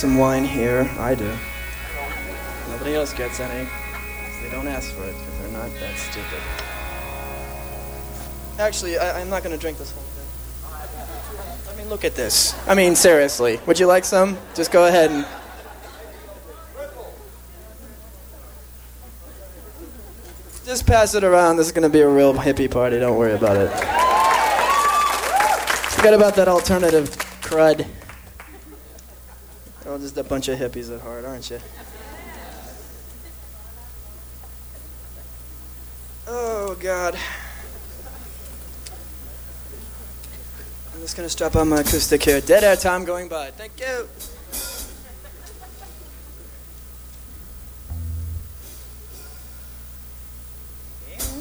some wine here. I do. Nobody else gets any. They don't ask for it because they're not that stupid. Actually, I, I'm not going to drink this whole thing. I mean, look at this. I mean, seriously. Would you like some? Just go ahead and. Just pass it around. This is going to be a real hippie party. Don't worry about it. Forget about that alternative crud. Just a bunch of hippies at heart, aren't you? Oh, God. I'm just going to strap on my acoustic here. Dead air time going by. Thank you.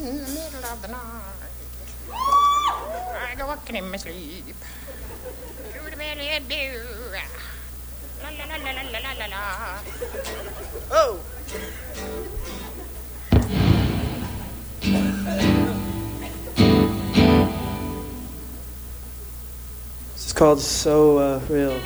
In the middle of the night, I go walking in my sleep. Do the very do. La Oh! This is called So uh, Real.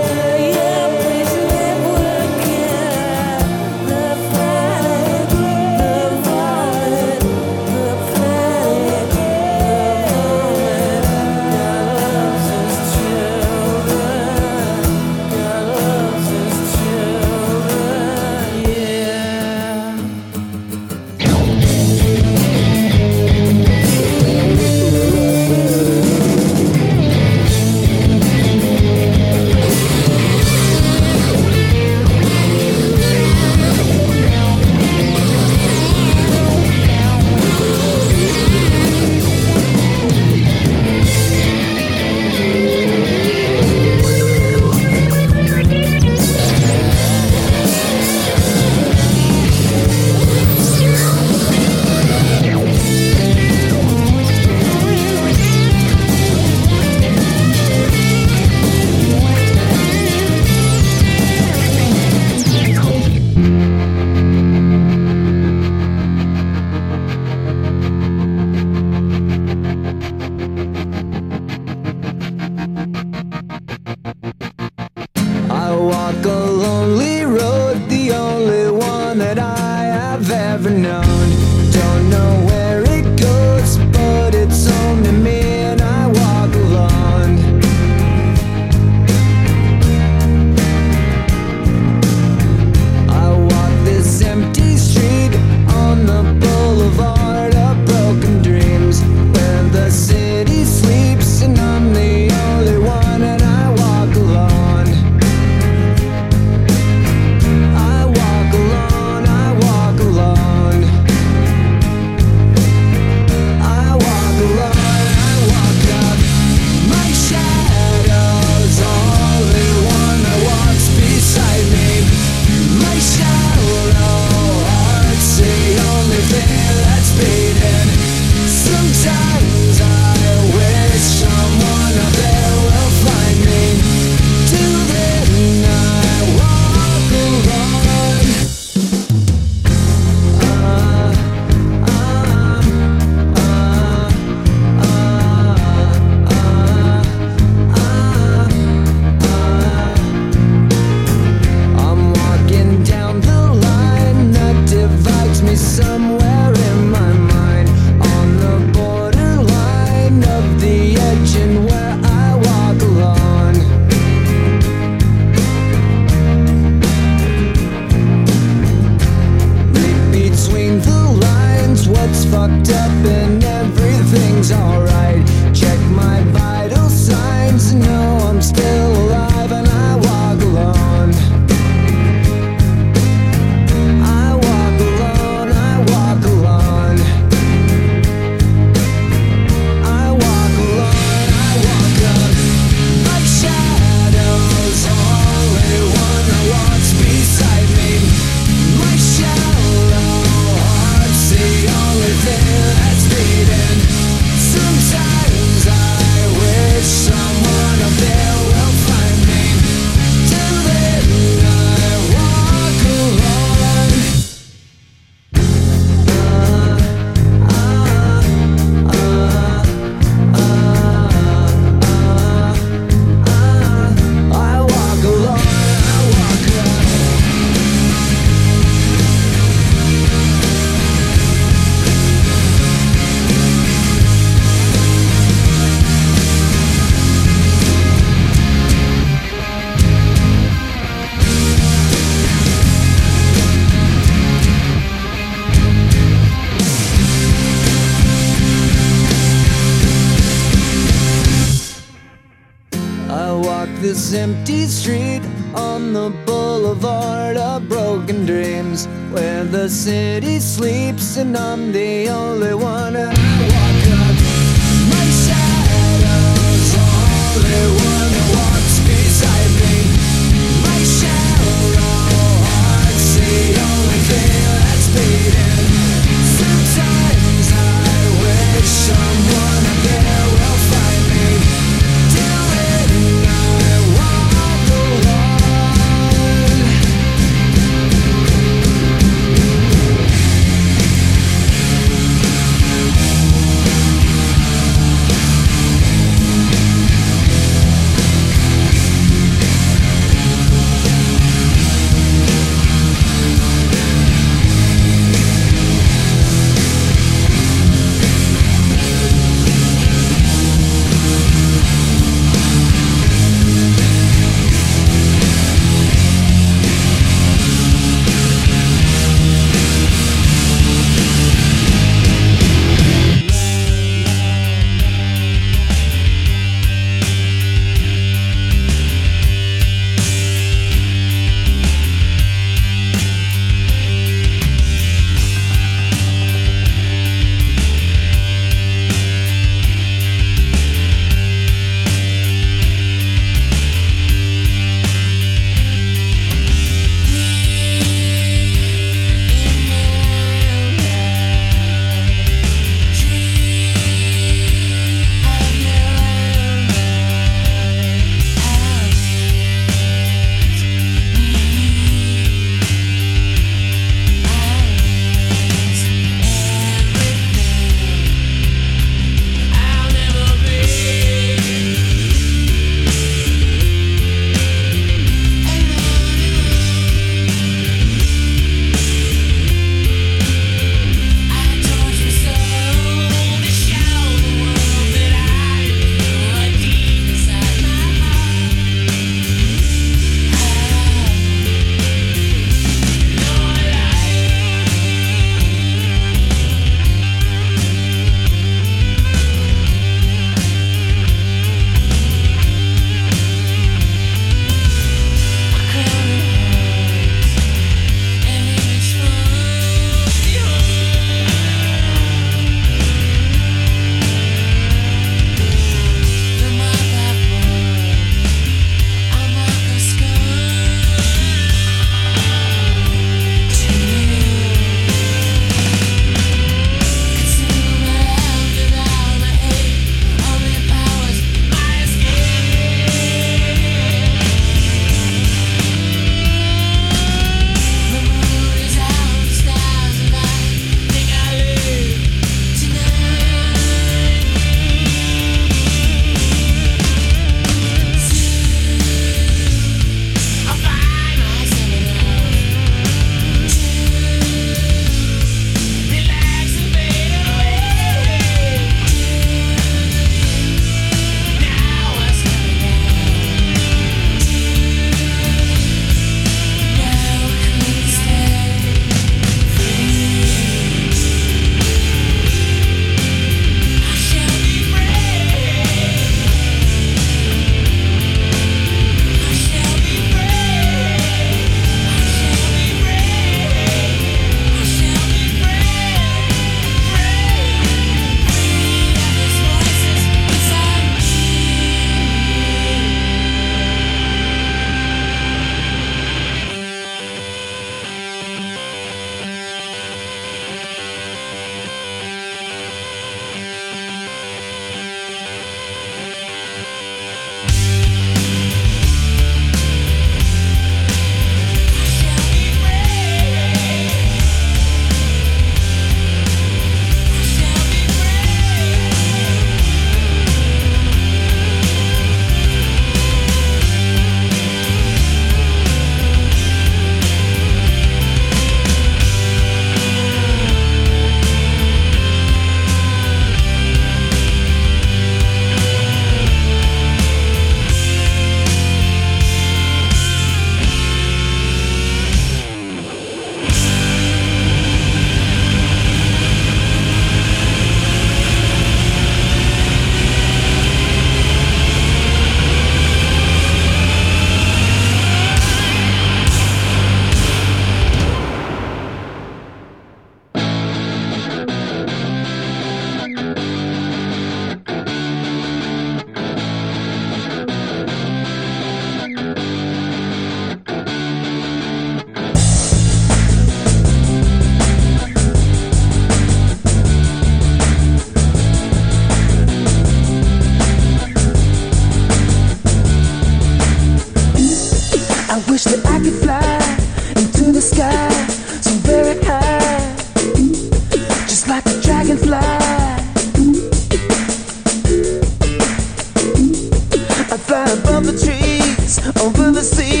over the sea.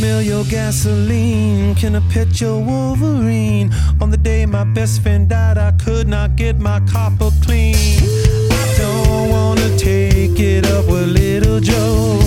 smell your gasoline? Can I pet your Wolverine? On the day my best friend died, I could not get my copper clean. I don't wanna take it up with little Joe.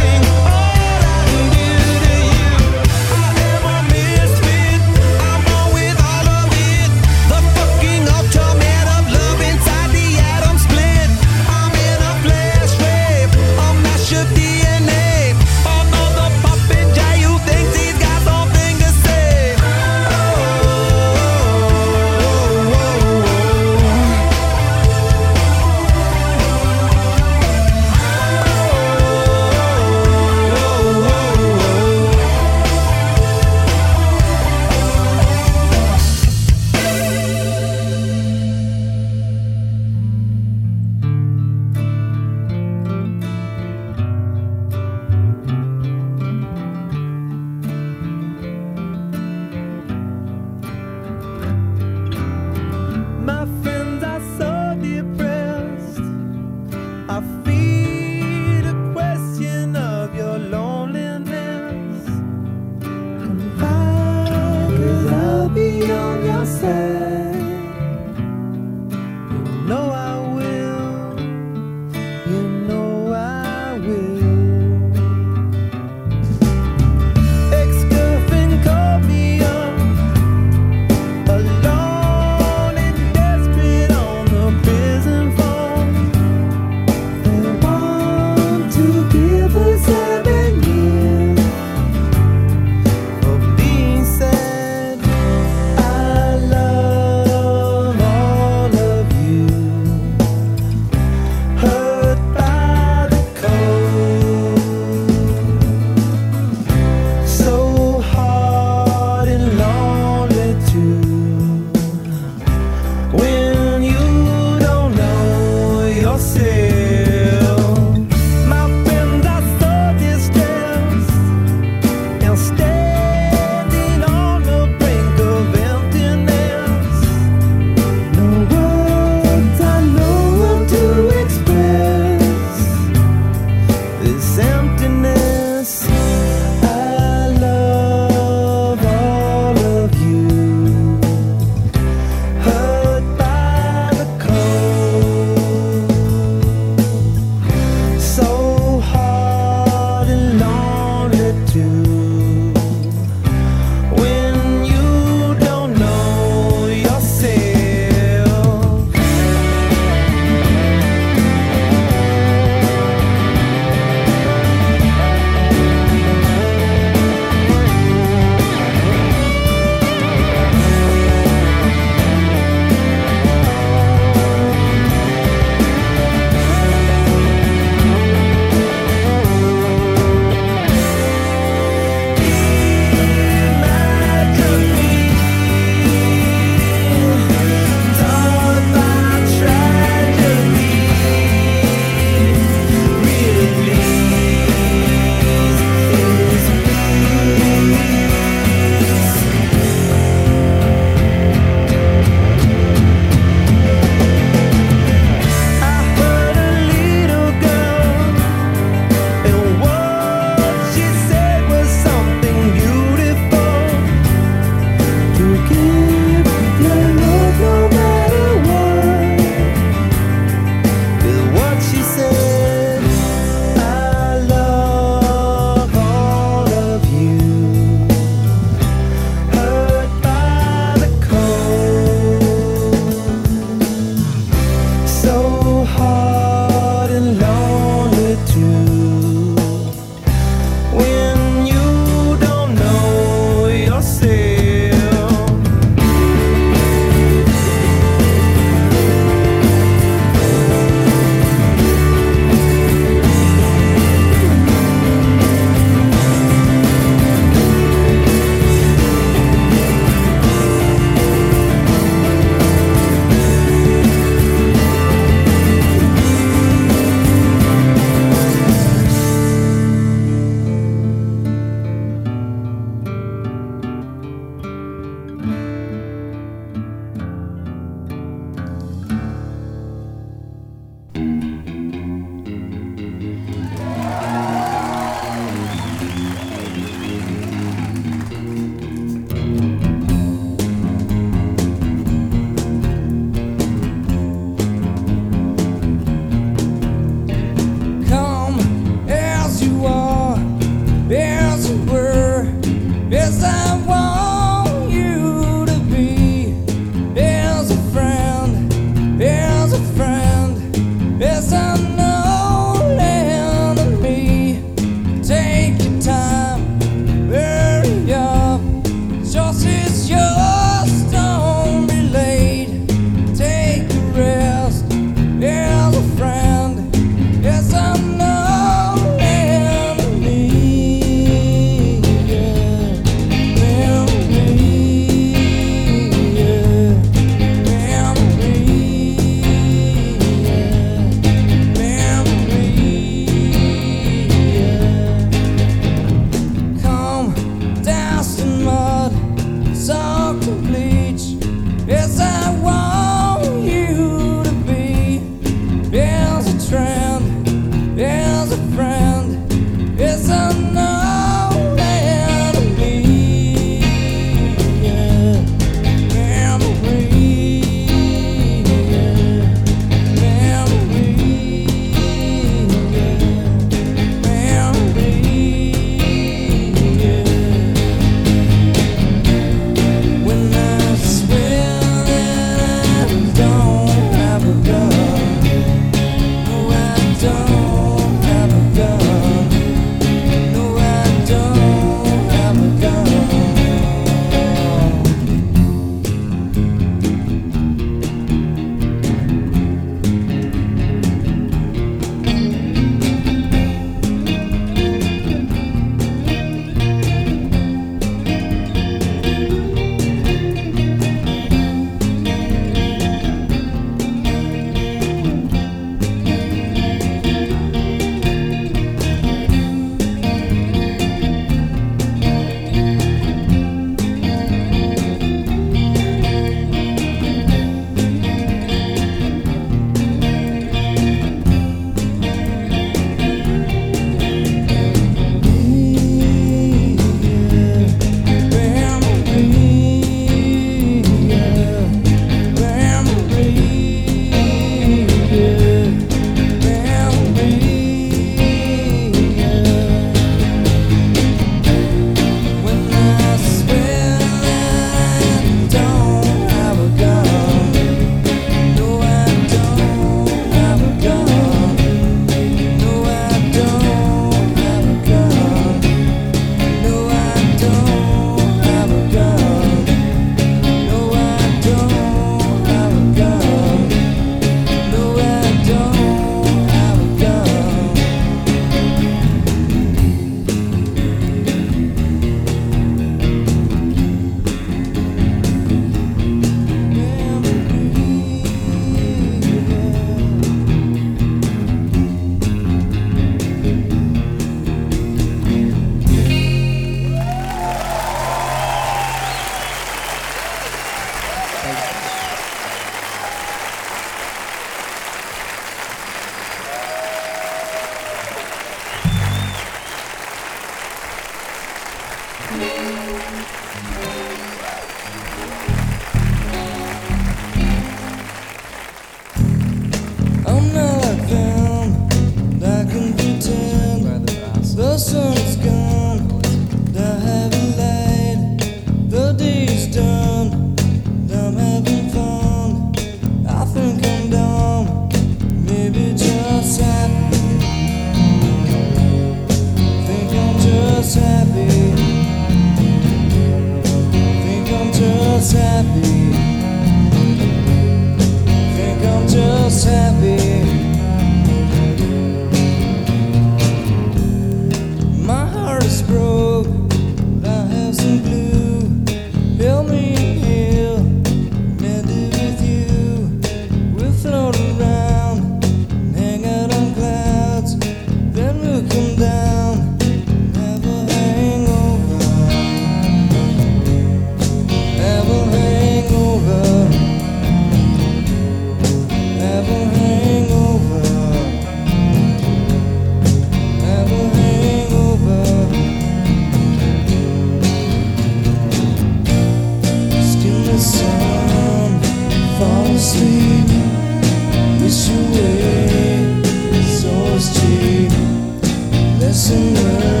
Listen up.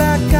la calle.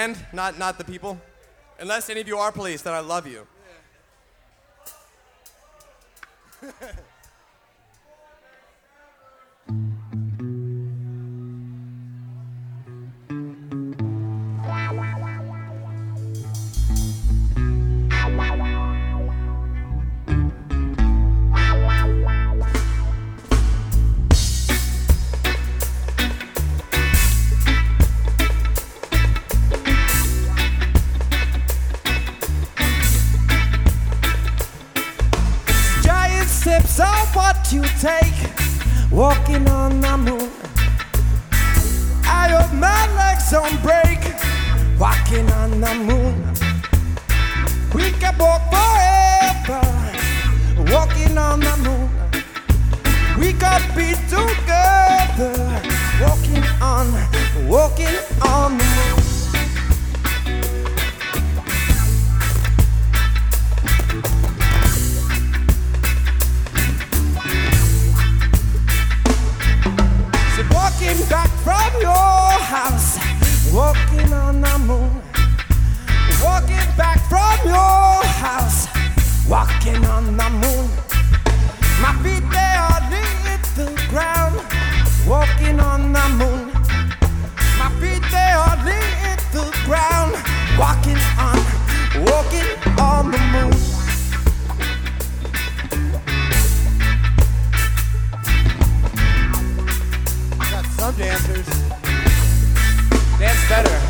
band, not, not the people. Unless any of you are police, then I love you. Yeah. you take walking on the moon. I hope my legs don't break walking on the moon. We can walk forever walking on the moon. We can be together walking on, walking on the moon. walking back from your house, walking on the moon. Walking back from your house, walking on the moon. My feet they are hit the ground, walking on the moon. My feet they are hit the ground, walking on, walking on the moon. Some dancers dance better.